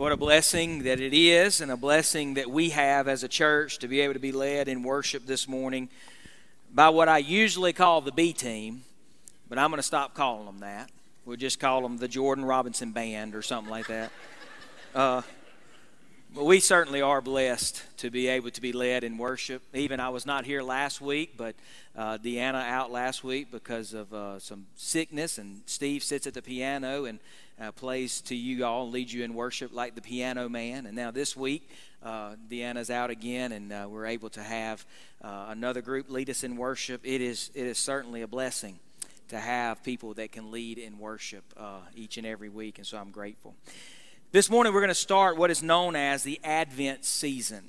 What a blessing that it is, and a blessing that we have as a church to be able to be led in worship this morning by what I usually call the B team, but I'm going to stop calling them that. We'll just call them the Jordan Robinson Band or something like that. Uh, but we certainly are blessed to be able to be led in worship. Even I was not here last week, but uh, Deanna out last week because of uh, some sickness, and Steve sits at the piano and uh, plays to you all, leads you in worship like the piano man. And now this week, uh, Deanna's out again, and uh, we're able to have uh, another group lead us in worship. It is it is certainly a blessing to have people that can lead in worship uh, each and every week, and so I'm grateful. This morning, we're going to start what is known as the Advent season.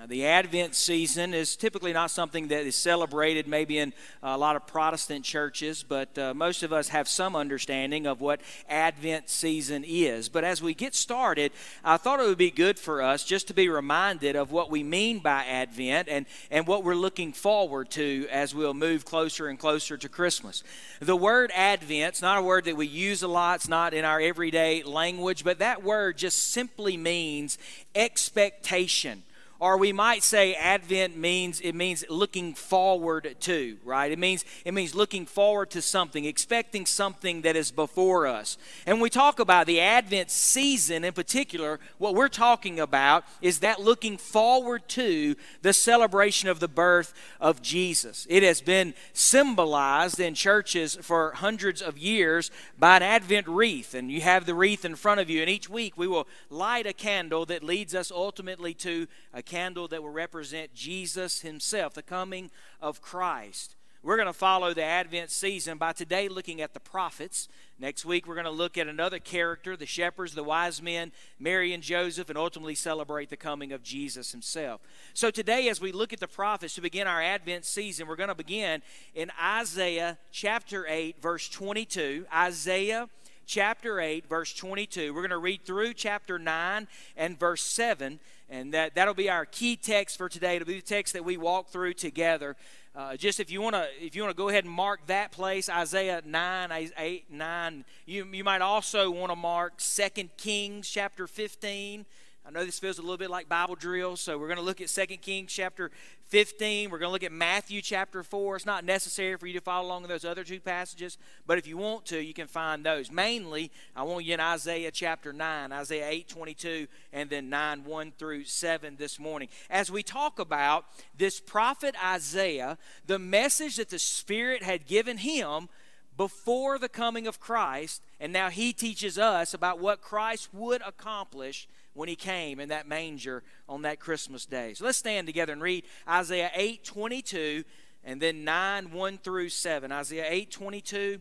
Uh, the Advent season is typically not something that is celebrated maybe in a lot of Protestant churches, but uh, most of us have some understanding of what Advent season is. But as we get started, I thought it would be good for us just to be reminded of what we mean by Advent and, and what we're looking forward to as we'll move closer and closer to Christmas. The word Advent is not a word that we use a lot, it's not in our everyday language, but that word just simply means expectation or we might say advent means it means looking forward to right? It means it means looking forward to something expecting something that is before us. And when we talk about the advent season in particular what we're talking about is that looking forward to the celebration of the birth of jesus. It has been symbolized in churches for hundreds of years by an advent wreath. And you have the wreath in front of you and each week we will light a candle that leads us ultimately to a candle that will represent Jesus himself, the coming of Christ. We're going to follow the Advent season by today looking at the prophets. Next week, we're going to look at another character, the shepherds, the wise men, Mary and Joseph, and ultimately celebrate the coming of Jesus himself. So, today, as we look at the prophets to begin our Advent season, we're going to begin in Isaiah chapter 8, verse 22. Isaiah chapter 8, verse 22. We're going to read through chapter 9 and verse 7 and that that'll be our key text for today. It'll be the text that we walk through together. Uh, just if you want to, if you want to go ahead and mark that place, Isaiah nine, eight, nine. You you might also want to mark Second Kings chapter fifteen. I know this feels a little bit like Bible drill, so we're going to look at 2 Kings chapter 15. We're going to look at Matthew chapter 4. It's not necessary for you to follow along with those other two passages, but if you want to, you can find those. Mainly, I want you in Isaiah chapter 9, Isaiah 8 22, and then 9 1 through 7 this morning. As we talk about this prophet Isaiah, the message that the Spirit had given him before the coming of Christ, and now he teaches us about what Christ would accomplish when he came in that manger on that Christmas day. So let's stand together and read Isaiah 8 22 and then 9 1 through 7. Isaiah 8 22,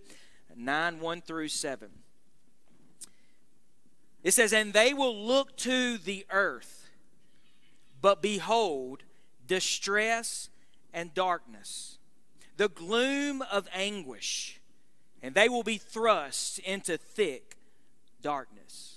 9 1 through 7. It says, And they will look to the earth, but behold, distress and darkness, the gloom of anguish, and they will be thrust into thick darkness.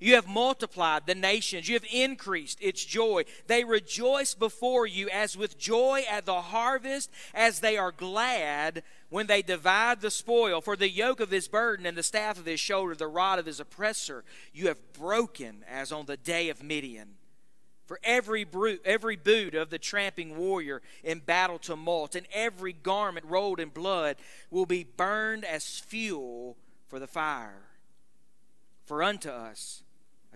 You have multiplied the nations. You have increased its joy. They rejoice before you as with joy at the harvest, as they are glad when they divide the spoil. For the yoke of his burden and the staff of his shoulder, the rod of his oppressor, you have broken as on the day of Midian. For every, brute, every boot of the tramping warrior in battle tumult, and every garment rolled in blood will be burned as fuel for the fire. For unto us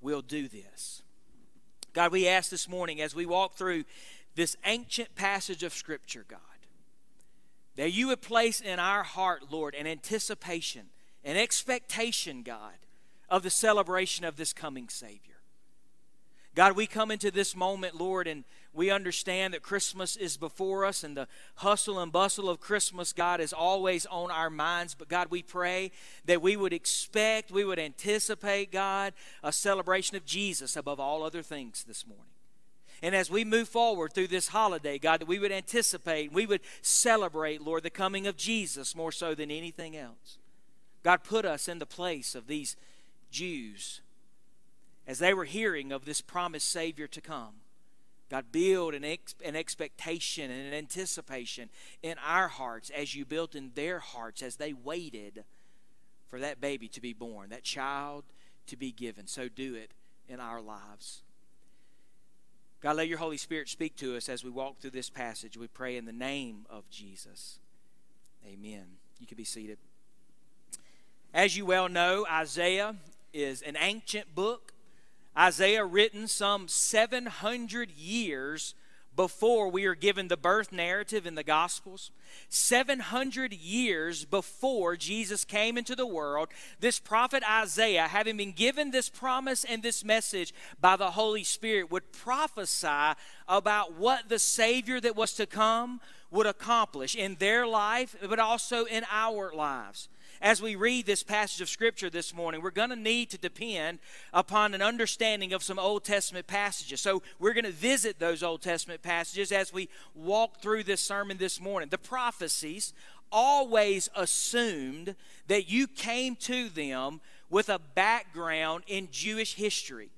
will do this. God, we ask this morning as we walk through this ancient passage of Scripture, God, that you would place in our heart, Lord, an anticipation, an expectation, God, of the celebration of this coming Savior. God, we come into this moment, Lord, and we understand that Christmas is before us and the hustle and bustle of Christmas, God, is always on our minds. But God, we pray that we would expect, we would anticipate, God, a celebration of Jesus above all other things this morning. And as we move forward through this holiday, God, that we would anticipate, we would celebrate, Lord, the coming of Jesus more so than anything else. God, put us in the place of these Jews as they were hearing of this promised Savior to come. God, build an, ex- an expectation and an anticipation in our hearts as you built in their hearts as they waited for that baby to be born, that child to be given. So do it in our lives. God, let your Holy Spirit speak to us as we walk through this passage. We pray in the name of Jesus. Amen. You can be seated. As you well know, Isaiah is an ancient book Isaiah written some 700 years before we are given the birth narrative in the Gospels. 700 years before Jesus came into the world, this prophet Isaiah, having been given this promise and this message by the Holy Spirit, would prophesy about what the Savior that was to come would accomplish in their life, but also in our lives as we read this passage of Scripture this morning, we're going to need to depend upon an understanding of some Old Testament passages. So we're going to visit those Old Testament passages as we walk through this sermon this morning. The prophecies always assumed that you came to them with a background in Jewish history.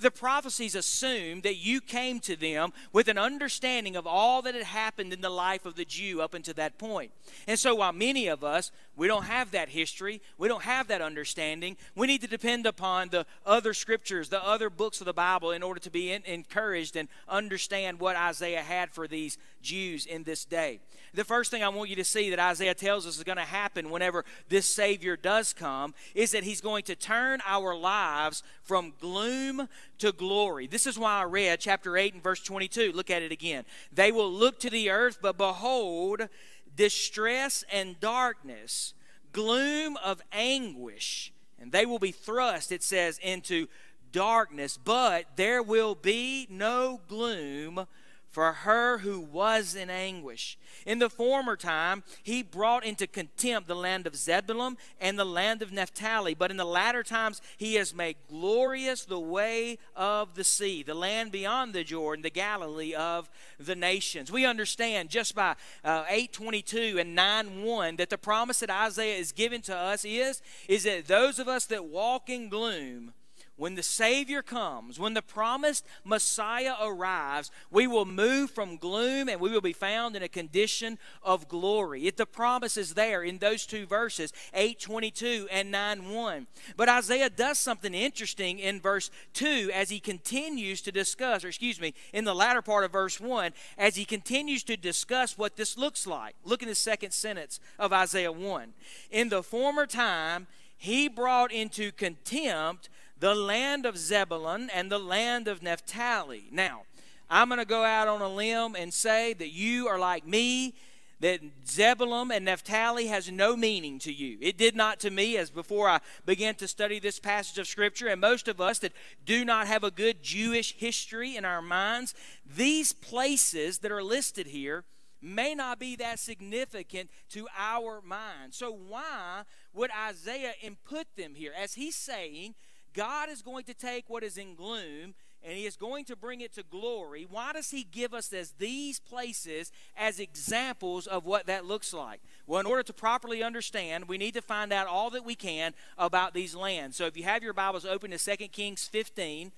The prophecies assume that you came to them with an understanding of all that had happened in the life of the Jew up until that point. And so, while many of us, we don't have that history, we don't have that understanding, we need to depend upon the other scriptures, the other books of the Bible, in order to be in, encouraged and understand what Isaiah had for these Jews in this day. The first thing I want you to see that Isaiah tells us is going to happen whenever this Savior does come is that he's going to turn our lives from gloom to glory. This is why I read chapter 8 and verse 22. Look at it again. They will look to the earth, but behold, distress and darkness, gloom of anguish, and they will be thrust, it says, into darkness, but there will be no gloom for her who was in anguish. In the former time, he brought into contempt the land of Zebulun and the land of Naphtali. But in the latter times, he has made glorious the way of the sea, the land beyond the Jordan, the Galilee of the nations. We understand just by uh, 822 and 91 that the promise that Isaiah is giving to us is, is that those of us that walk in gloom when the Savior comes, when the promised Messiah arrives, we will move from gloom and we will be found in a condition of glory. If the promise is there in those two verses, 822 and 91. But Isaiah does something interesting in verse 2 as he continues to discuss, or excuse me, in the latter part of verse 1, as he continues to discuss what this looks like. Look in the second sentence of Isaiah 1. In the former time, he brought into contempt the land of Zebulun and the land of Naphtali. Now, I'm going to go out on a limb and say that you are like me, that Zebulun and Naphtali has no meaning to you. It did not to me as before I began to study this passage of Scripture, and most of us that do not have a good Jewish history in our minds, these places that are listed here may not be that significant to our mind. So, why would Isaiah input them here? As he's saying, God is going to take what is in gloom and he is going to bring it to glory. Why does he give us as these places as examples of what that looks like? Well, in order to properly understand, we need to find out all that we can about these lands. So if you have your Bibles open to 2 Kings 15,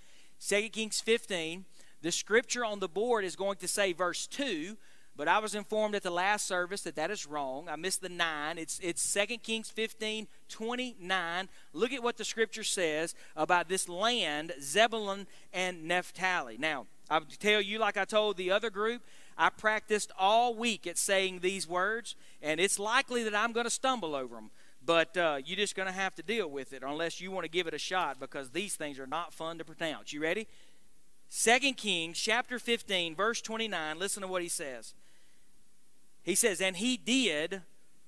2 Kings 15, the scripture on the board is going to say verse 2, but I was informed at the last service that that is wrong. I missed the 9. It's, it's 2 Kings 15 29. Look at what the scripture says about this land, Zebulun and Naphtali. Now, I'll tell you, like I told the other group, I practiced all week at saying these words, and it's likely that I'm going to stumble over them. But uh, you're just going to have to deal with it unless you want to give it a shot because these things are not fun to pronounce. You ready? 2 Kings chapter 15, verse 29. Listen to what he says. He says, And he did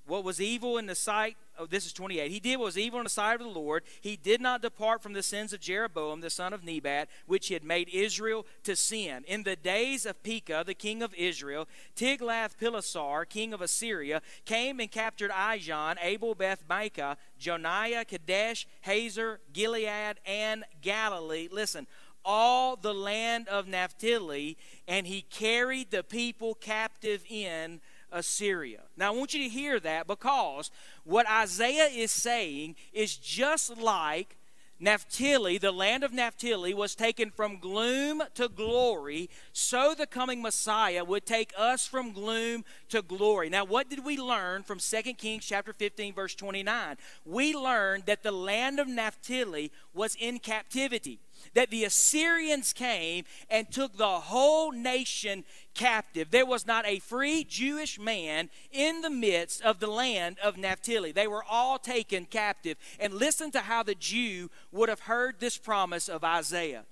what was evil in the sight oh this is 28 he did what was evil in the sight of the lord. He did not depart from the sins of jeroboam the son of nebat which he had made israel to sin. In the days of pekah the king of israel tiglath-pileser king of assyria came and captured ijon abel beth maacah joniah kadesh hazer gilead and galilee. Listen all the land of naphtali and he carried the people captive in Assyria. Now, I want you to hear that because what Isaiah is saying is just like Naphtali, the land of Naphtali, was taken from gloom to glory, so the coming Messiah would take us from gloom to glory. Now, what did we learn from 2 Kings chapter 15, verse 29? We learned that the land of Naphtali was in captivity that the Assyrians came and took the whole nation captive. There was not a free Jewish man in the midst of the land of Naphtali. They were all taken captive. And listen to how the Jew would have heard this promise of Isaiah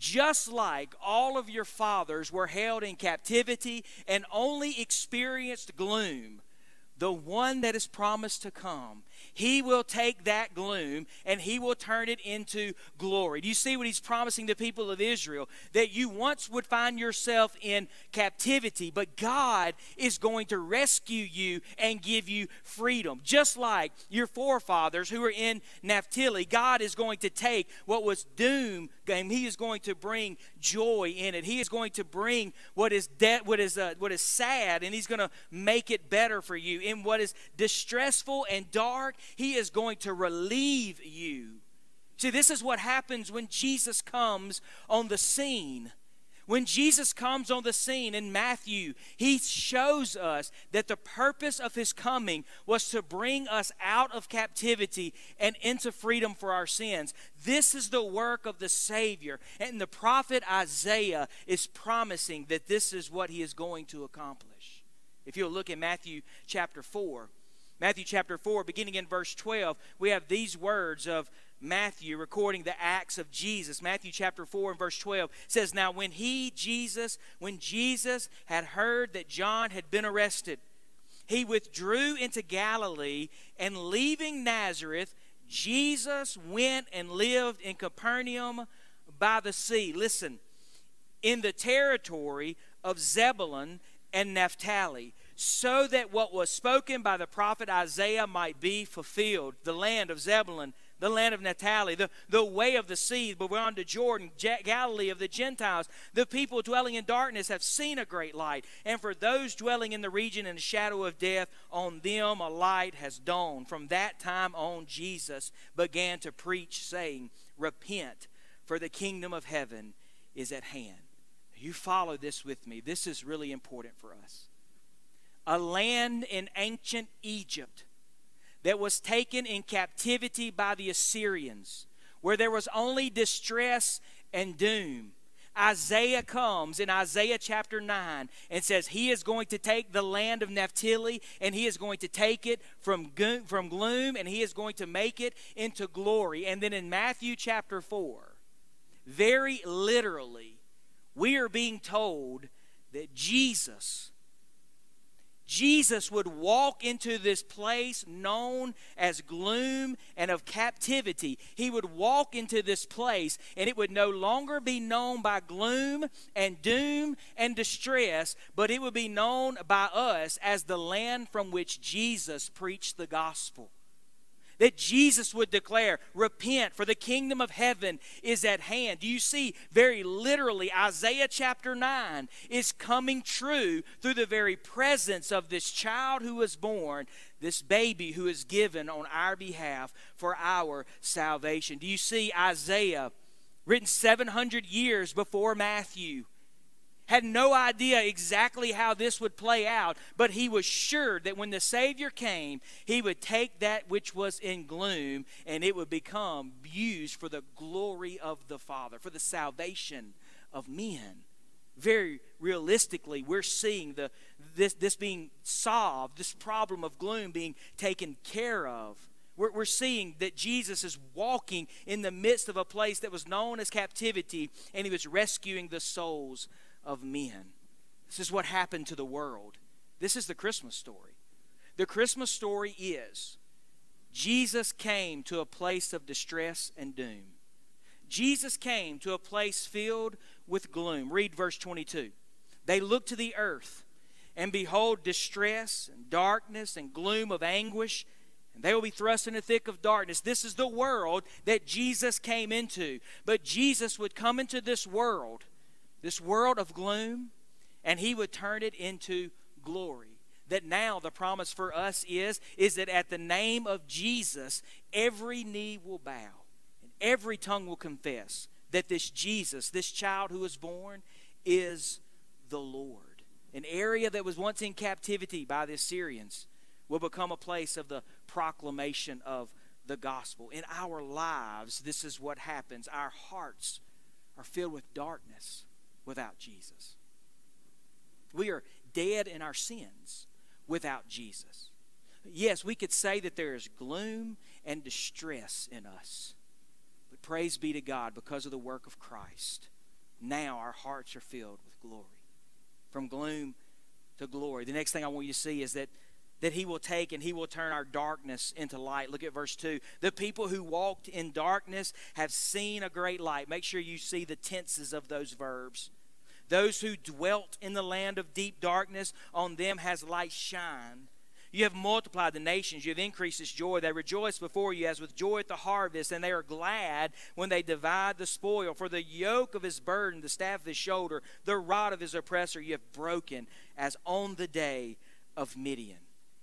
just like all of your fathers were held in captivity and only experienced gloom, the one that is promised to come he will take that gloom and he will turn it into glory. Do you see what he's promising the people of Israel? That you once would find yourself in captivity, but God is going to rescue you and give you freedom. Just like your forefathers who were in Naphtali, God is going to take what was doom and he is going to bring joy in it. He is going to bring what is de- what is uh, what is sad and he's going to make it better for you. In what is distressful and dark, he is going to relieve you. See, this is what happens when Jesus comes on the scene. When Jesus comes on the scene in Matthew, he shows us that the purpose of his coming was to bring us out of captivity and into freedom for our sins. This is the work of the Savior. And the prophet Isaiah is promising that this is what he is going to accomplish. If you'll look at Matthew chapter 4, Matthew chapter 4, beginning in verse 12, we have these words of Matthew recording the acts of Jesus. Matthew chapter 4 and verse 12 says, Now when he, Jesus, when Jesus had heard that John had been arrested, he withdrew into Galilee, and leaving Nazareth, Jesus went and lived in Capernaum by the sea. Listen, in the territory of Zebulun and Naphtali so that what was spoken by the prophet Isaiah might be fulfilled. The land of Zebulun, the land of Naphtali, the, the way of the sea, beyond the Jordan, Galilee of the Gentiles. The people dwelling in darkness have seen a great light. And for those dwelling in the region in the shadow of death, on them a light has dawned. From that time on, Jesus began to preach, saying, Repent, for the kingdom of heaven is at hand. You follow this with me. This is really important for us a land in ancient Egypt that was taken in captivity by the Assyrians, where there was only distress and doom. Isaiah comes in Isaiah chapter 9 and says he is going to take the land of Naphtali and he is going to take it from, go- from gloom and he is going to make it into glory. And then in Matthew chapter 4, very literally, we are being told that Jesus Jesus would walk into this place known as gloom and of captivity. He would walk into this place, and it would no longer be known by gloom and doom and distress, but it would be known by us as the land from which Jesus preached the gospel that Jesus would declare, Repent, for the kingdom of heaven is at hand. Do you see, very literally, Isaiah chapter 9 is coming true through the very presence of this child who was born, this baby who is given on our behalf for our salvation. Do you see, Isaiah, written 700 years before Matthew, had no idea exactly how this would play out, but he was sure that when the Savior came, he would take that which was in gloom and it would become used for the glory of the Father, for the salvation of men. Very realistically, we're seeing the, this, this being solved, this problem of gloom being taken care of we're, we're seeing that Jesus is walking in the midst of a place that was known as captivity, and he was rescuing the souls of men. This is what happened to the world. This is the Christmas story. The Christmas story is Jesus came to a place of distress and doom. Jesus came to a place filled with gloom. Read verse 22. They looked to the earth, and behold, distress and darkness and gloom of anguish, and they will be thrust in the thick of darkness. This is the world that Jesus came into. But Jesus would come into this world, this world of gloom, and he would turn it into glory that now the promise for us is is that at the name of Jesus every knee will bow and every tongue will confess that this Jesus, this child who was born, is the Lord. An area that was once in captivity by the Assyrians will become a place of the proclamation of the gospel. In our lives, this is what happens. Our hearts are filled with darkness without Jesus. We are dead in our sins without Jesus. Yes, we could say that there is gloom and distress in us But praise be to God, because of the work of Christ, now our hearts are filled with glory. From gloom to glory. The next thing I want you to see is that that he will take and he will turn our darkness into light. Look at verse 2. The people who walked in darkness have seen a great light. Make sure you see the tenses of those verbs. Those who dwelt in the land of deep darkness, on them has light shined. You have multiplied the nations. You have increased its joy. They rejoice before you as with joy at the harvest, and they are glad when they divide the spoil. For the yoke of his burden, the staff of his shoulder, the rod of his oppressor, you have broken as on the day of Midian.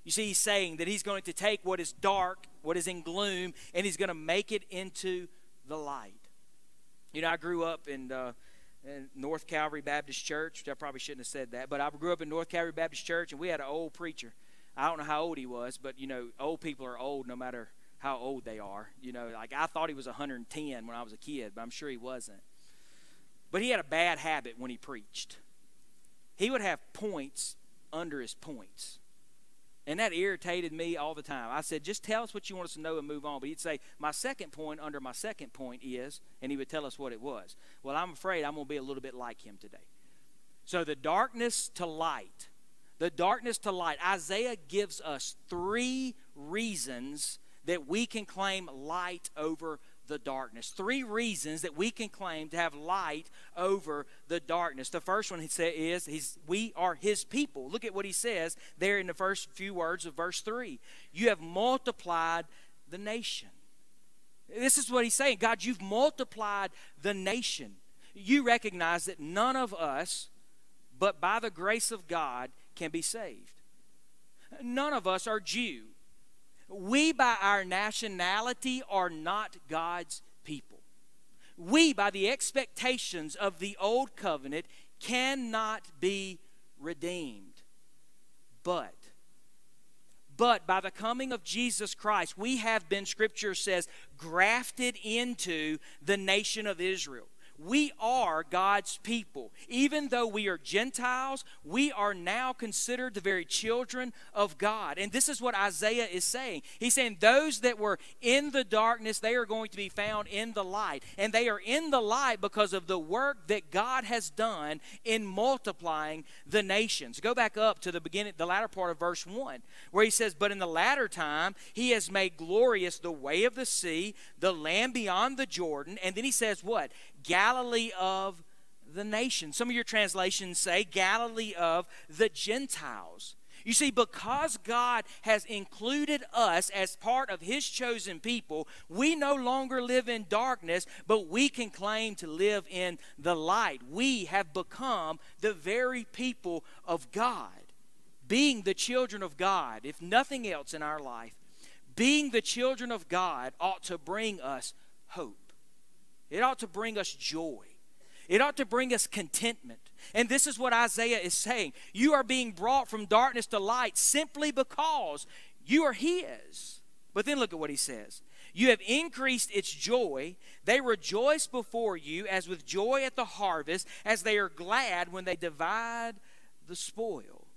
You see, he's saying that he's going to take what is dark, what is in gloom, and he's going to make it into the light. You know, I grew up in. Uh, in North Calvary Baptist Church. I probably shouldn't have said that, but I grew up in North Calvary Baptist Church, and we had an old preacher I don't know how old he was, but you know, old people are old no matter how old they are. You know, like I thought he was 110 when I was a kid, but I'm sure he wasn't. But he had a bad habit when he preached. He would have points under his points. And that irritated me all the time. I said, just tell us what you want us to know and move on. But he'd say, my second point under my second point is, and he would tell us what it was. Well, I'm afraid I'm going to be a little bit like him today. So the darkness to light the darkness to light. Isaiah gives us three reasons that we can claim light over the darkness. Three reasons that we can claim to have light over the darkness. The first one he said is he's, we are his people. Look at what he says there in the first few words of verse 3. You have multiplied the nation. This is what he's saying. God, you've multiplied the nation. You recognize that none of us, but by the grace of God, can be saved. None of us are Jew. We, by our nationality, are not God's people. We, by the expectations of the old covenant, cannot be redeemed. But, but by the coming of Jesus Christ, we have been, Scripture says, grafted into the nation of Israel. We are God's people. Even though we are Gentiles, we are now considered the very children of God. And this is what Isaiah is saying. He's saying, Those that were in the darkness, they are going to be found in the light. And they are in the light because of the work that God has done in multiplying the nations. Go back up to the beginning, the latter part of verse 1, where he says, But in the latter time, he has made glorious the way of the sea, the land beyond the Jordan. And then he says, What? Galilee of the nation. Some of your translations say Galilee of the Gentiles. You see, because God has included us as part of His chosen people, we no longer live in darkness, but we can claim to live in the light. We have become the very people of God. Being the children of God, if nothing else in our life, being the children of God ought to bring us hope. It ought to bring us joy. It ought to bring us contentment. And this is what Isaiah is saying. You are being brought from darkness to light simply because you are His. But then look at what He says. You have increased its joy. They rejoice before you as with joy at the harvest, as they are glad when they divide the spoil.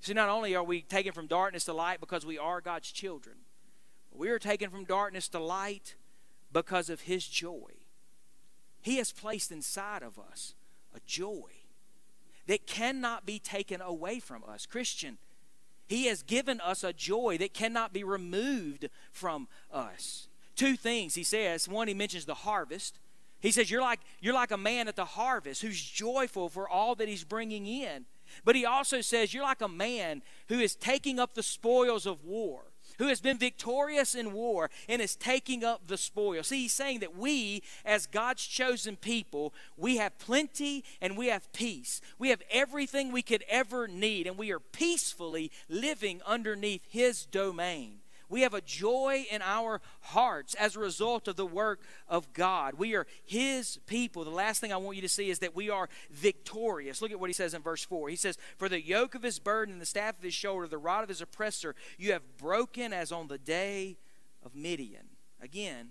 See, not only are we taken from darkness to light because we are God's children, We are taken from darkness to light because of His joy. He has placed inside of us a joy that cannot be taken away from us. Christian, He has given us a joy that cannot be removed from us. Two things He says. One, He mentions the harvest. He says, You're like, you're like a man at the harvest who's joyful for all that He's bringing in. But He also says, You're like a man who is taking up the spoils of war who has been victorious in war and is taking up the spoil. See, he's saying that we, as God's chosen people, we have plenty and we have peace. We have everything we could ever need, and we are peacefully living underneath his domain. We have a joy in our hearts as a result of the work of God. We are His people. The last thing I want you to see is that we are victorious. Look at what He says in verse 4. He says, For the yoke of His burden and the staff of His shoulder, the rod of His oppressor, you have broken as on the day of Midian. Again,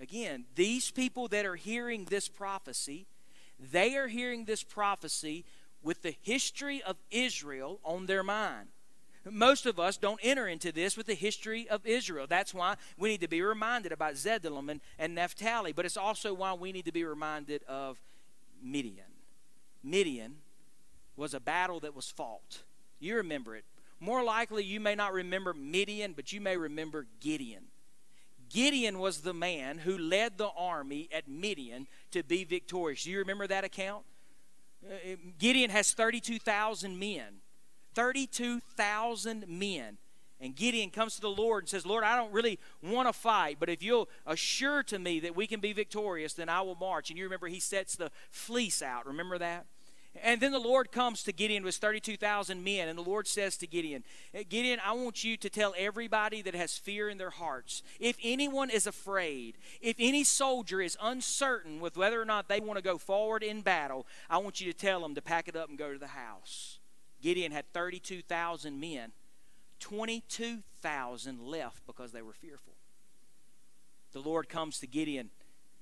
again, these people that are hearing this prophecy, they are hearing this prophecy with the history of Israel on their mind. Most of us don't enter into this with the history of Israel. That's why we need to be reminded about Zebulun and, and Naphtali, but it's also why we need to be reminded of Midian. Midian was a battle that was fought. You remember it. More likely, you may not remember Midian, but you may remember Gideon. Gideon was the man who led the army at Midian to be victorious. Do you remember that account? Uh, Gideon has 32,000 men. 32,000 men. And Gideon comes to the Lord and says, Lord, I don't really want to fight, but if you'll assure to me that we can be victorious, then I will march. And you remember he sets the fleece out. Remember that? And then the Lord comes to Gideon with 32,000 men, and the Lord says to Gideon, Gideon, I want you to tell everybody that has fear in their hearts. If anyone is afraid, if any soldier is uncertain with whether or not they want to go forward in battle, I want you to tell them to pack it up and go to the house. Gideon had 32,000 men. 22,000 left because they were fearful. The Lord comes to Gideon,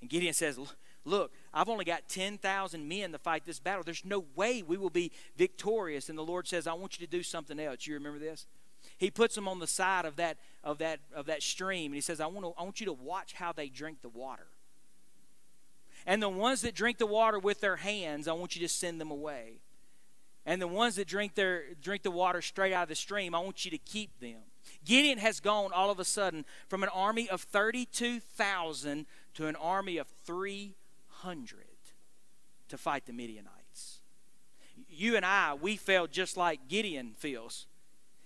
and Gideon says, Look, I've only got 10,000 men to fight this battle. There's no way we will be victorious. And the Lord says, I want you to do something else. You remember this? He puts them on the side of that, of that, of that stream, and he says, I want, to, I want you to watch how they drink the water. And the ones that drink the water with their hands, I want you to send them away. And the ones that drink their drink the water straight out of the stream, I want you to keep them. Gideon has gone all of a sudden from an army of 32,000 to an army of 300 to fight the Midianites. You and I, we felt just like Gideon feels.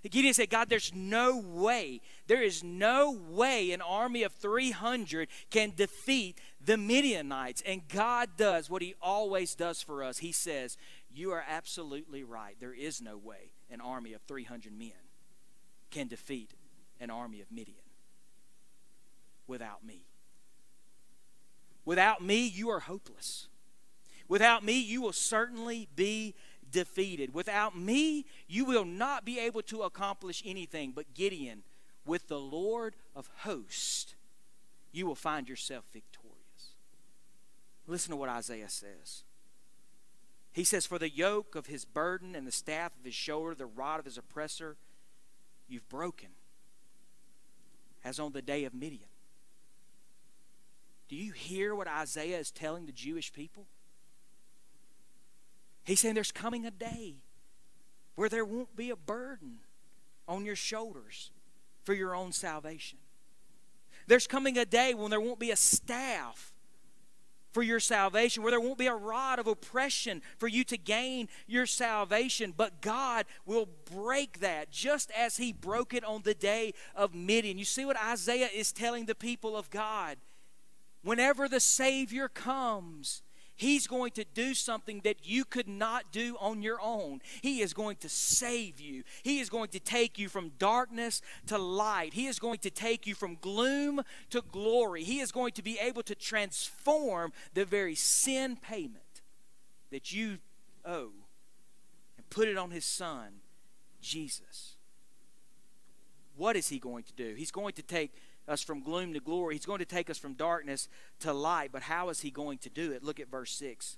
Gideon said, God, there's no way, there is no way an army of 300 can defeat the Midianites. And God does what he always does for us. He says, You are absolutely right. There is no way an army of 300 men can defeat an army of Midian without me. Without me, you are hopeless. Without me, you will certainly be defeated. Without me, you will not be able to accomplish anything. But Gideon, with the Lord of hosts, you will find yourself victorious. Listen to what Isaiah says. He says, For the yoke of his burden and the staff of his shoulder, the rod of his oppressor, you've broken, as on the day of Midian. Do you hear what Isaiah is telling the Jewish people? He's saying there's coming a day where there won't be a burden on your shoulders for your own salvation. There's coming a day when there won't be a staff for your salvation, where there won't be a rod of oppression for you to gain your salvation. But God will break that just as He broke it on the day of Midian. You see what Isaiah is telling the people of God? Whenever the Savior comes, He's going to do something that you could not do on your own. He is going to save you. He is going to take you from darkness to light. He is going to take you from gloom to glory. He is going to be able to transform the very sin payment that you owe and put it on His Son, Jesus. What is He going to do? He's going to take us from gloom to glory. He's going to take us from darkness to light. But how is he going to do it? Look at verse 6.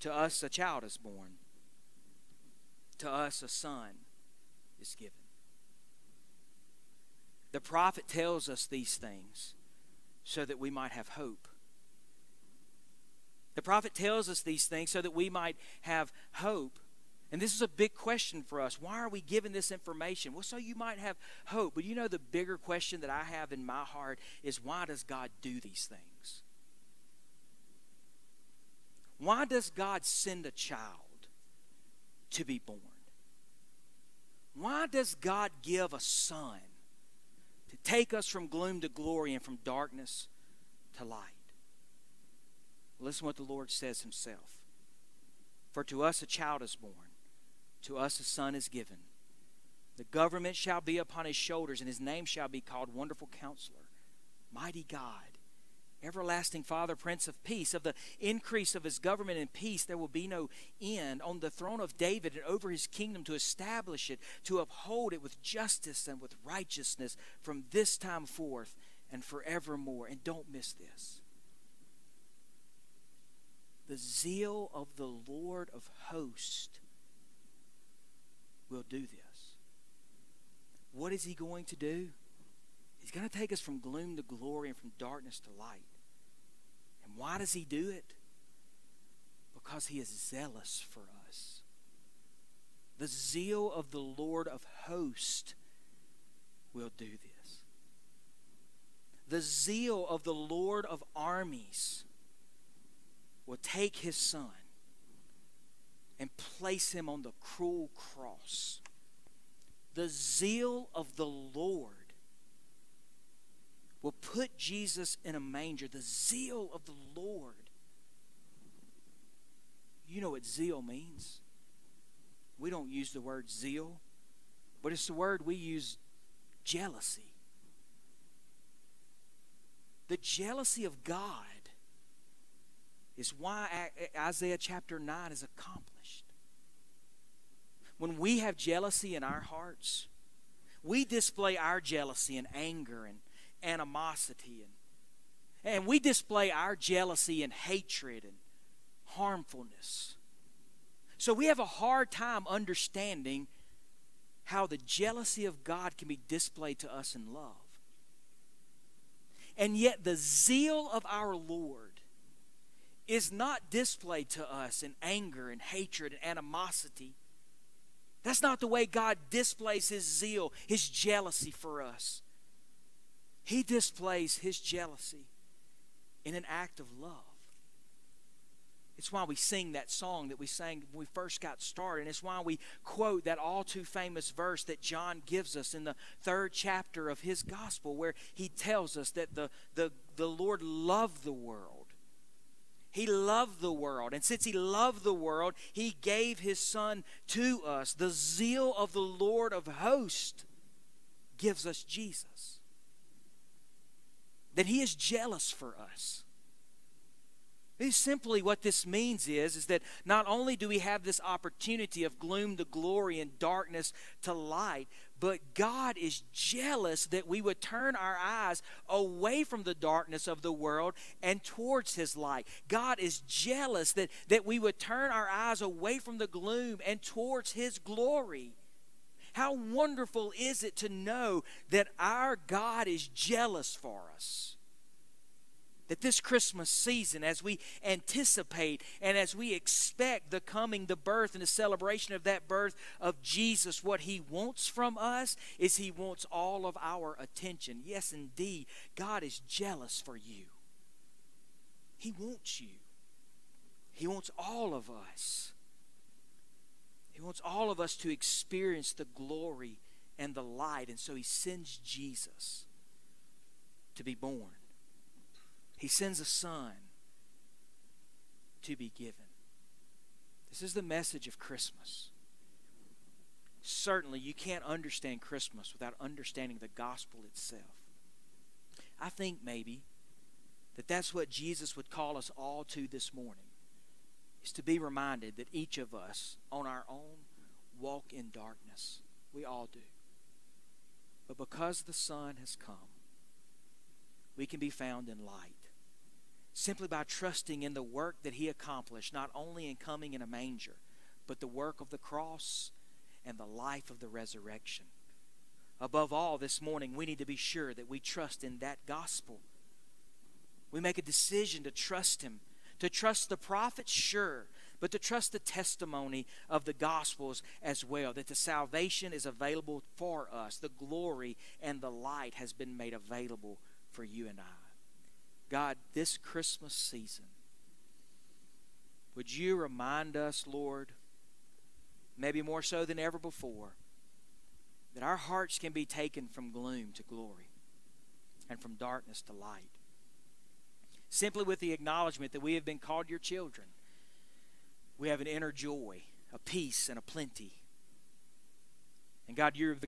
To us a child is born, to us a son is given. The prophet tells us these things so that we might have hope. The prophet tells us these things so that we might have hope. And this is a big question for us. Why are we given this information? Well, so you might have hope. But you know, the bigger question that I have in my heart is why does God do these things? Why does God send a child to be born? Why does God give a son to take us from gloom to glory and from darkness to light? Listen what the Lord says himself. For to us a child is born, to us a son is given. The government shall be upon his shoulders, and his name shall be called Wonderful Counselor, Mighty God everlasting Father, Prince of Peace. Of the increase of his government and peace, there will be no end. On the throne of David and over his kingdom to establish it, to uphold it with justice and with righteousness from this time forth and forevermore. And don't miss this. The zeal of the Lord of hosts will do this. What is he going to do? He's going to take us from gloom to glory and from darkness to light. And why does he do it? Because he is zealous for us. The zeal of the Lord of hosts will do this. The zeal of the Lord of armies will take his son and place him on the cruel cross. The zeal of the Lord will put Jesus in a manger, the zeal of the Lord. You know what zeal means. We don't use the word zeal, but it's the word we use jealousy. The jealousy of God is why Isaiah chapter 9 is accomplished. When we have jealousy in our hearts, we display our jealousy and anger and animosity and and we display our jealousy and hatred and harmfulness. So we have a hard time understanding how the jealousy of God can be displayed to us in love. And yet the zeal of our Lord is not displayed to us in anger and hatred and animosity. That's not the way God displays his zeal, his jealousy for us. He displays his jealousy in an act of love. It's why we sing that song that we sang when we first got started. And it's why we quote that all too famous verse that John gives us in the third chapter of his gospel, where he tells us that the, the, the Lord loved the world. He loved the world. And since he loved the world, he gave his son to us. The zeal of the Lord of hosts gives us Jesus that he is jealous for us. Simply what this means is, is that not only do we have this opportunity of gloom to glory and darkness to light, but God is jealous that we would turn our eyes away from the darkness of the world and towards His light. God is jealous that, that we would turn our eyes away from the gloom and towards His glory. How wonderful is it to know that our God is jealous for us? That this Christmas season, as we anticipate and as we expect the coming, the birth, and the celebration of that birth of Jesus, what He wants from us is He wants all of our attention. Yes, indeed, God is jealous for you. He wants you, He wants all of us. He wants all of us to experience the glory and the light. And so he sends Jesus to be born. He sends a son to be given. This is the message of Christmas. Certainly, you can't understand Christmas without understanding the gospel itself. I think maybe that that's what Jesus would call us all to this morning is to be reminded that each of us on our own walk in darkness. We all do. But because the Son has come, we can be found in light simply by trusting in the work that He accomplished, not only in coming in a manger, but the work of the cross and the life of the resurrection. above all this morning, we need to be sure that we trust in that gospel. We make a decision to trust Him, to trust the prophets, sure, but to trust the testimony of the Gospels as well, that the salvation is available for us. The glory and the light has been made available for you and I. God, this Christmas season, would you remind us, Lord, maybe more so than ever before, that our hearts can be taken from gloom to glory and from darkness to light. Simply with the acknowledgement that we have been called your children, we have an inner joy, a peace, and a plenty. And God, you're the